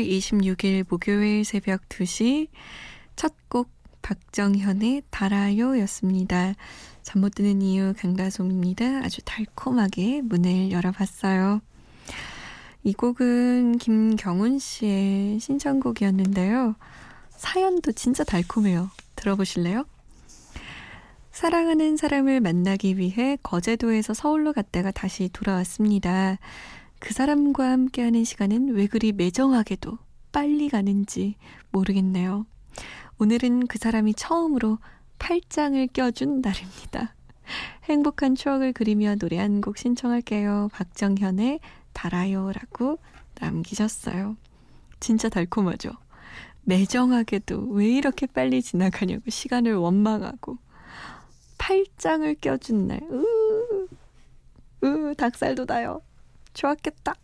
5월 26일 목요일 새벽 2시 첫 곡 박정현의 달아요 였습니다. 잠 못 드는 이유 강다솜입니다. 아주 달콤하게 문을 열어봤어요. 이 곡은 김경훈 씨의 신청곡이었는데요. 사연도 진짜 달콤해요. 들어보실래요? 사랑하는 사람을 만나기 위해 거제도에서 서울로 갔다가 다시 돌아왔습니다. 그 사람과 함께하는 시간은 왜 그리 매정하게도 빨리 가는지 모르겠네요. 오늘은 그 사람이 처음으로 팔짱을 껴준 날입니다. 행복한 추억을 그리며 노래 한 곡 신청할게요. 박정현의 달아요라고 남기셨어요. 진짜 달콤하죠? 매정하게도 왜 이렇게 빨리 지나가냐고 시간을 원망하고 팔짱을 껴준 날. 으, 으, 닭살 돋아요. 좋았겠다.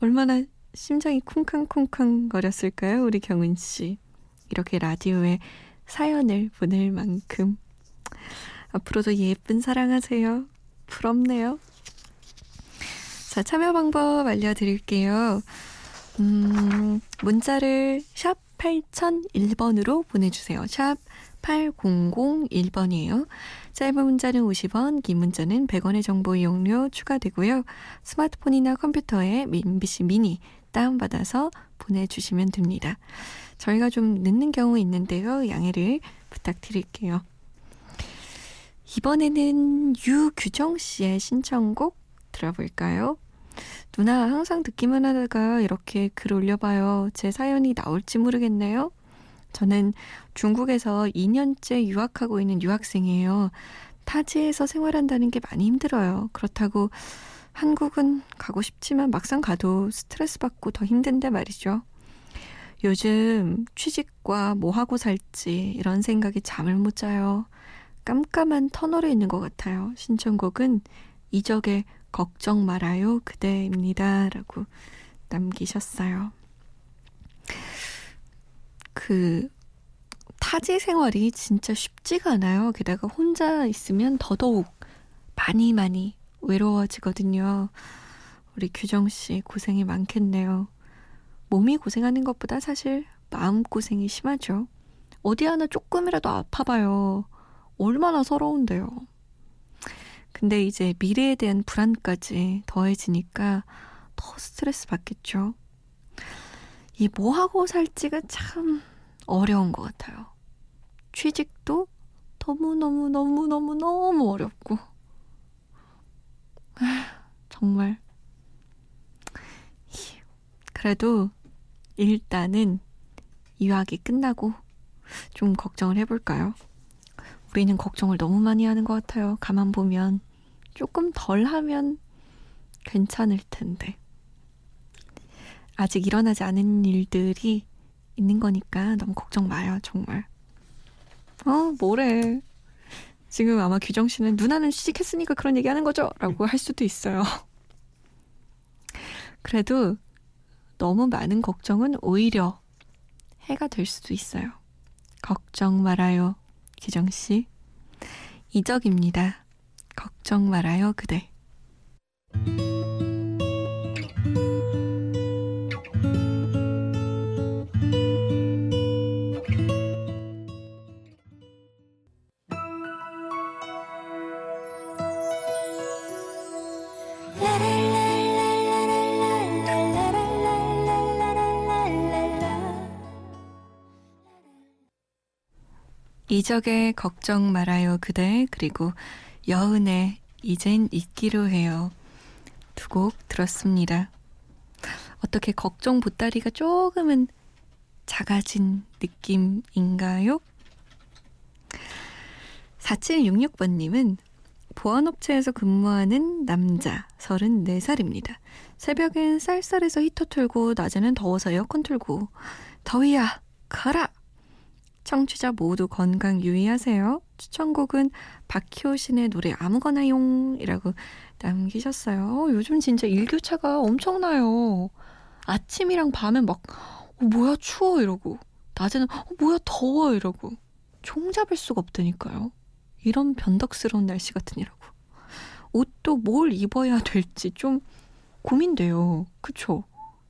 얼마나 심장이 쿵쾅쿵쾅 거렸을까요, 우리 경은 씨. 이렇게 라디오에 사연을 보낼 만큼. 앞으로도 예쁜 사랑하세요. 부럽네요. 자, 참여 방법 알려드릴게요. 음, 문자를 샵 8001번으로 보내주세요. 샵 8001번이에요. 짧은 문자는 50원, 긴 문자는 100원의 정보 이용료 추가되고요. 스마트폰이나 컴퓨터에 MBC 미니 다운받아서 보내주시면 됩니다. 저희가 좀 늦는 경우 있는데요. 양해를 부탁드릴게요. 이번에는 유규정 씨의 신청곡 들어볼까요? 누나 항상 듣기만 하다가 이렇게 글 올려봐요. 제 사연이 나올지 모르겠네요. 저는 중국에서 2년째 유학하고 있는 유학생이에요. 타지에서 생활한다는 게 많이 힘들어요. 그렇다고 한국은 가고 싶지만 막상 가도 스트레스 받고 더 힘든데 말이죠. 요즘 취직과 뭐 하고 살지 이런 생각이 잠을 못 자요. 깜깜한 터널에 있는 것 같아요. 신청곡은 이적의 걱정 말아요 그대입니다. 라고 남기셨어요. 그 타지 생활이 진짜 쉽지가 않아요. 게다가 혼자 있으면 더더욱 많이 많이 외로워지거든요. 우리 규정 씨 고생이 많겠네요. 몸이 고생하는 것보다 사실 마음 고생이 심하죠. 어디 하나 조금이라도 아파봐요. 얼마나 서러운데요. 근데 이제 미래에 대한 불안까지 더해지니까 더 스트레스 받겠죠. 이 뭐 하고 살지가 참 어려운 것 같아요. 취직도 너무너무너무너무너무 어렵고. 정말. 그래도 일단은 유학이 끝나고 좀 걱정을 해볼까요? 우리는 걱정을 너무 많이 하는 것 같아요. 가만 보면 조금 덜 하면 괜찮을 텐데. 아직 일어나지 않은 일들이 있는 거니까 너무 걱정 마요, 정말. 어, 뭐래. 지금 아마 규정 씨는 누나는 취직했으니까 그런 얘기 하는 거죠? 라고 할 수도 있어요. 그래도 너무 많은 걱정은 오히려 해가 될 수도 있어요. 걱정 말아요, 규정 씨. 이적입니다. 걱정 말아요, 그대. 이적의 걱정 말아요 그대 그리고 여은의 이젠 잊기로 해요 두 곡 들었습니다. 어떻게 걱정 보따리가 조금은 작아진 느낌인가요? 4766번님은 보안업체에서 근무하는 남자 34살입니다. 새벽엔 쌀쌀해서 히터 틀고 낮에는 더워서 에어컨 틀고 더위야 가라! 청취자 모두 건강 유의하세요. 추천곡은 박효신의 노래 아무거나용이라고 남기셨어요. 요즘 진짜 일교차가 엄청나요. 아침이랑 밤에 막 어, 뭐야 추워 이러고 낮에는 어, 뭐야 더워 이러고 총 잡을 수가 없다니까요. 이런 변덕스러운 날씨 같으니라고. 옷도 뭘 입어야 될지 좀 고민돼요. 그쵸?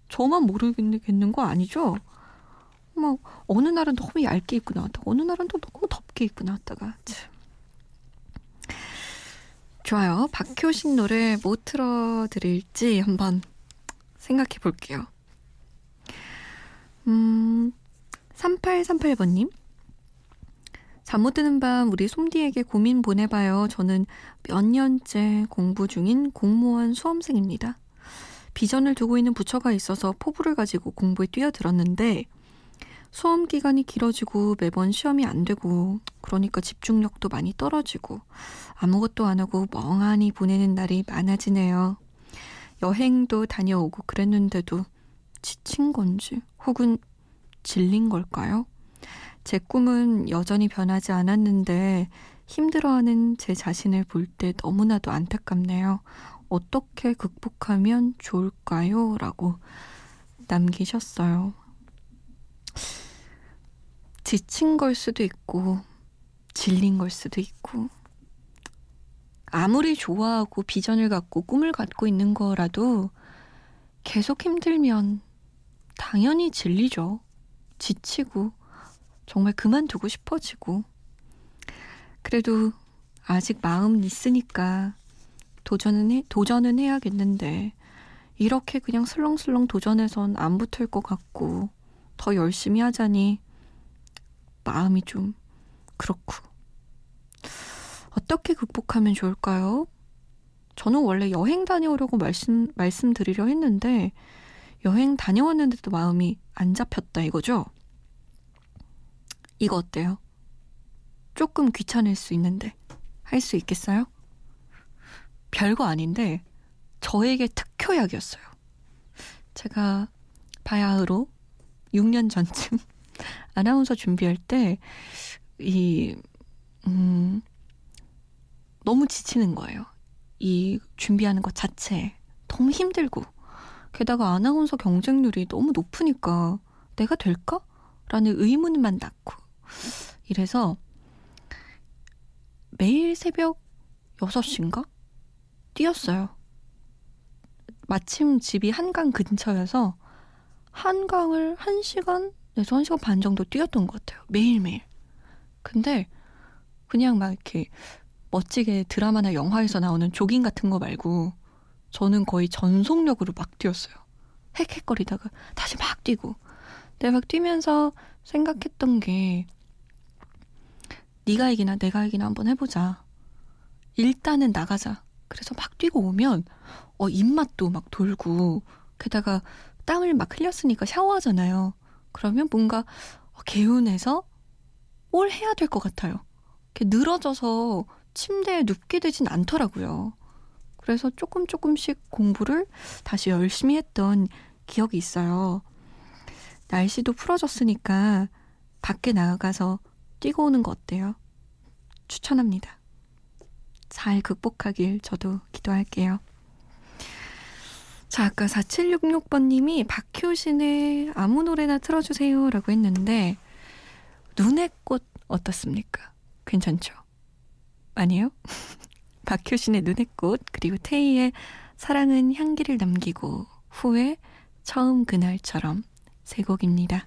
저만 모르겠는 거 아니죠? 막 어느 날은 너무 얇게 입고 나왔다가 어느 날은 또 너무 덥게 입고 나왔다가 참. 좋아요. 박효신 노래 뭐 틀어드릴지 한번 생각해 볼게요. 음, 3838번님. 잠 못 드는 밤 우리 솜디에게 고민 보내봐요. 저는 몇 년째 공부 중인 공무원 수험생입니다. 비전을 두고 있는 부처가 있어서 포부를 가지고 공부에 뛰어들었는데 수험 기간이 길어지고 매번 시험이 안 되고 그러니까 집중력도 많이 떨어지고 아무것도 안 하고 멍하니 보내는 날이 많아지네요. 여행도 다녀오고 그랬는데도 지친 건지 혹은 질린 걸까요? 제 꿈은 여전히 변하지 않았는데 힘들어하는 제 자신을 볼 때 너무나도 안타깝네요. 어떻게 극복하면 좋을까요? 라고 남기셨어요. 지친 걸 수도 있고, 질린 걸 수도 있고, 아무리 좋아하고 비전을 갖고 꿈을 갖고 있는 거라도 계속 힘들면 당연히 질리죠. 지치고, 정말 그만두고 싶어지고. 그래도 아직 마음 있으니까 도전은 해, 도전은 해야겠는데, 이렇게 그냥 슬렁슬렁 도전해선 안 붙을 것 같고, 더 열심히 하자니 마음이 좀 그렇고. 어떻게 극복하면 좋을까요? 저는 원래 여행 다녀오려고 말씀, 말씀드리려 했는데, 여행 다녀왔는데도 마음이 안 잡혔다 이거죠? 이거 어때요? 조금 귀찮을 수 있는데, 할 수 있겠어요? 별거 아닌데, 저에게 특효약이었어요. 제가 바야흐로 6년 전쯤 아나운서 준비할 때, 이, 음, 너무 지치는 거예요. 이 준비하는 것 자체에. 너무 힘들고. 게다가 아나운서 경쟁률이 너무 높으니까 내가 될까? 라는 의문만 낳고. 이래서 매일 새벽 6시인가? 뛰었어요. 마침 집이 한강 근처여서 한강을 1시간 내서 1시간 반 정도 뛰었던 것 같아요. 매일매일. 근데 그냥 막 이렇게 멋지게 드라마나 영화에서 나오는 조깅 같은 거 말고 저는 거의 전속력으로 막 뛰었어요. 헥헥거리다가 다시 막 뛰고. 내가 막 뛰면서 생각했던 게 네가 이기나 내가 이기나 한번 해보자. 일단은 나가자. 그래서 막 뛰고 오면 어 입맛도 막 돌고 게다가 땀을 막 흘렸으니까 샤워하잖아요. 그러면 뭔가 개운해서 뭘 해야 될 것 같아요. 이렇게 늘어져서 침대에 눕게 되진 않더라고요. 그래서 조금 조금씩 공부를 다시 열심히 했던 기억이 있어요. 날씨도 풀어졌으니까 밖에 나가서 뛰고 오는 거 어때요? 추천합니다. 잘 극복하길 저도 기도할게요. 자, 아까 4766번님이 박효신의 아무 노래나 틀어주세요 라고 했는데, 눈의 꽃 어떻습니까? 괜찮죠? 아니요? 박효신의 눈의 꽃, 그리고 테이의 사랑은 향기를 남기고, 후에 처음 그날처럼 세 곡입니다.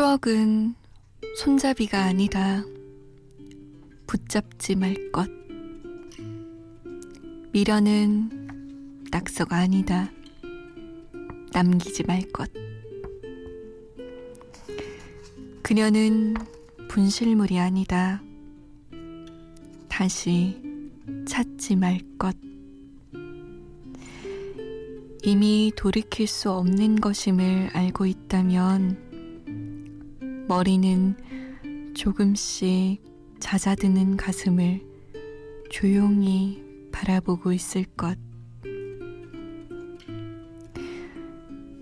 추억은 손잡이가 아니다. 붙잡지 말 것. 미련은 낙서가 아니다. 남기지 말 것. 그녀는 분실물이 아니다. 다시 찾지 말 것. 이미 돌이킬 수 없는 것임을 알고 있다면 머리는 조금씩 잦아드는 가슴을 조용히 바라보고 있을 것.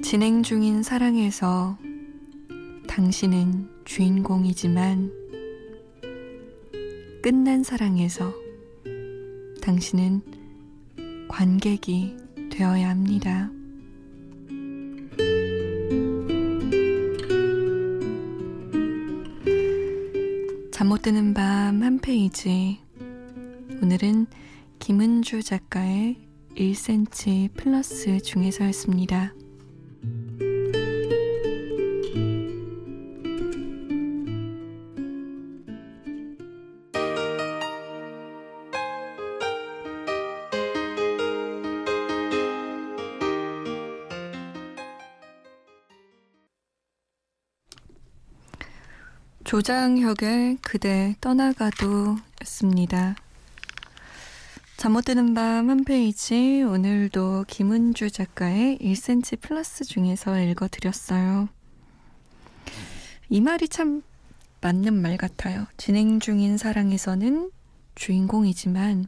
진행 중인 사랑에서 당신은 주인공이지만 끝난 사랑에서 당신은 관객이 되어야 합니다. 잠못 드는 밤 한 페이지. 오늘은 김은주 작가의 1cm 플러스 중에서였습니다. 조장혁의 그대 떠나가도 였습니다. 잠 못 드는 밤 한 페이지 오늘도 김은주 작가의 1cm 플러스 중에서 읽어드렸어요. 이 말이 참 맞는 말 같아요. 진행 중인 사랑에서는 주인공이지만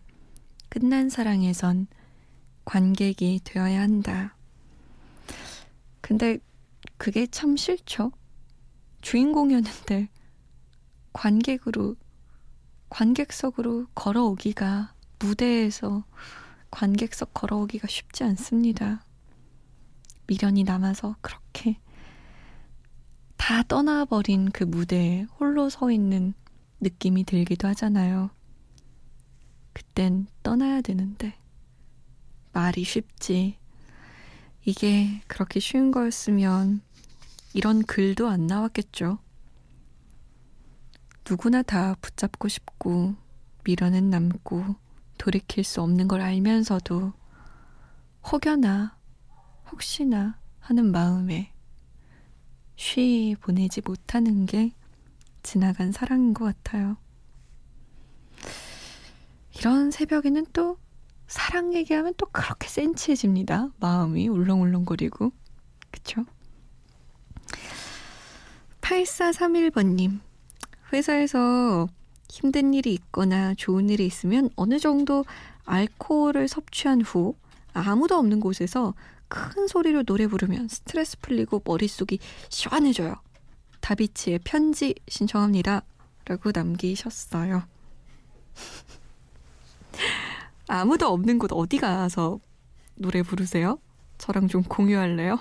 끝난 사랑에선 관객이 되어야 한다. 근데 그게 참 싫죠. 주인공이었는데 관객으로 관객석으로 걸어오기가 무대에서 관객석 걸어오기가 쉽지 않습니다. 미련이 남아서 그렇게 다 떠나버린 그 무대에 홀로 서 있는 느낌이 들기도 하잖아요. 그땐 떠나야 되는데 말이 쉽지. 이게 그렇게 쉬운 거였으면 이런 글도 안 나왔겠죠. 누구나 다 붙잡고 싶고 미련은 남고 돌이킬 수 없는 걸 알면서도 혹여나 혹시나 하는 마음에 쉬 보내지 못하는 게 지나간 사랑인 것 같아요. 이런 새벽에는 또 사랑 얘기하면 또 그렇게 센치해집니다. 마음이 울렁울렁거리고. 그쵸? 8431번님. 회사에서 힘든 일이 있거나 좋은 일이 있으면 어느 정도 알코올을 섭취한 후 아무도 없는 곳에서 큰 소리로 노래 부르면 스트레스 풀리고 머릿속이 시원해져요. 다비치의 편지 신청합니다. 라고 남기셨어요. 아무도 없는 곳 어디 가서 노래 부르세요? 저랑 좀 공유할래요?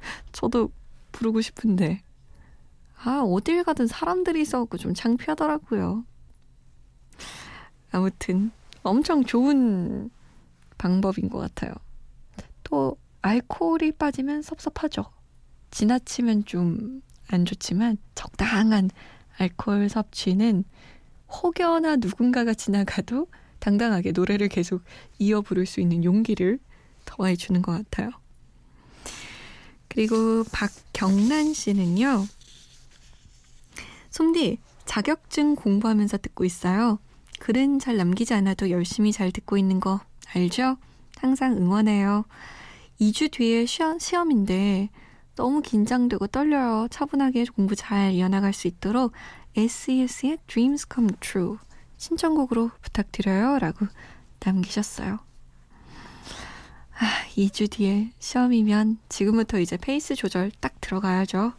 저도 부르고 싶은데. 아, 어딜 가든 사람들이 있어갖고 좀 창피하더라고요. 아무튼, 엄청 좋은 방법인 것 같아요. 또, 알코올이 빠지면 섭섭하죠. 지나치면 좀 안 좋지만, 적당한 알코올 섭취는 혹여나 누군가가 지나가도 당당하게 노래를 계속 이어 부를 수 있는 용기를 더해 주는 것 같아요. 그리고 박경란 씨는요, 솜디, 자격증 공부하면서 듣고 있어요. 글은 잘 남기지 않아도 열심히 잘 듣고 있는 거 알죠? 항상 응원해요. 2주 뒤에 시험, 시험 인데 너무 긴장되고 떨려요. 차분하게 공부 잘 이어나갈 수 있도록 SES의 Dreams Come True 신청곡으로 부탁드려요. 라고 남기셨어요. 아, 2주 뒤에 시험이면 지금부터 이제 페이스 조절 딱 들어가야죠.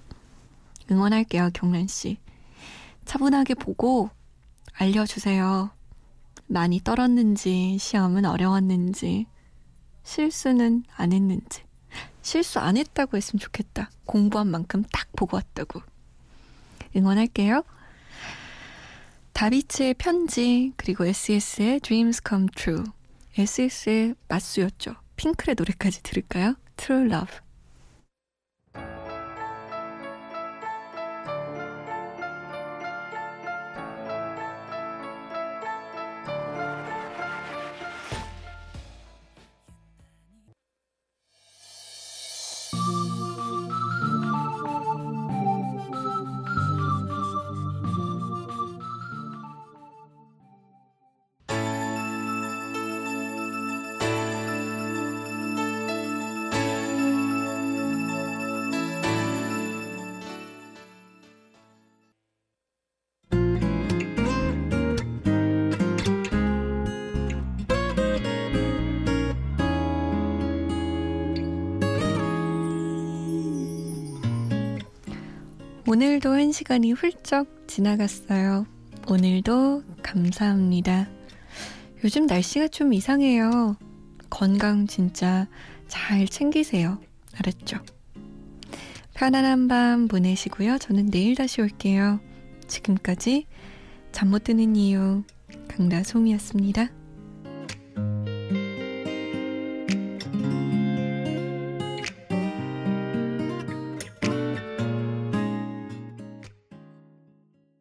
응원할게요, 경란 씨. 차분하게 보고 알려주세요. 많이 떨었는지, 시험은 어려웠는지, 실수는 안 했는지. 실수 안 했다고 했으면 좋겠다. 공부한 만큼 딱 보고 왔다고. 응원할게요. 다비치의 편지, 그리고 SES의 Dreams Come True. SES의 맞수였죠. 핑클의 노래까지 들을까요? True Love. 오늘도 한 시간이 훌쩍 지나갔어요. 오늘도 감사합니다. 요즘 날씨가 좀 이상해요. 건강 진짜 잘 챙기세요. 알았죠? 편안한 밤 보내시고요. 저는 내일 다시 올게요. 지금까지 잠 못 드는 이유 강다솜이었습니다.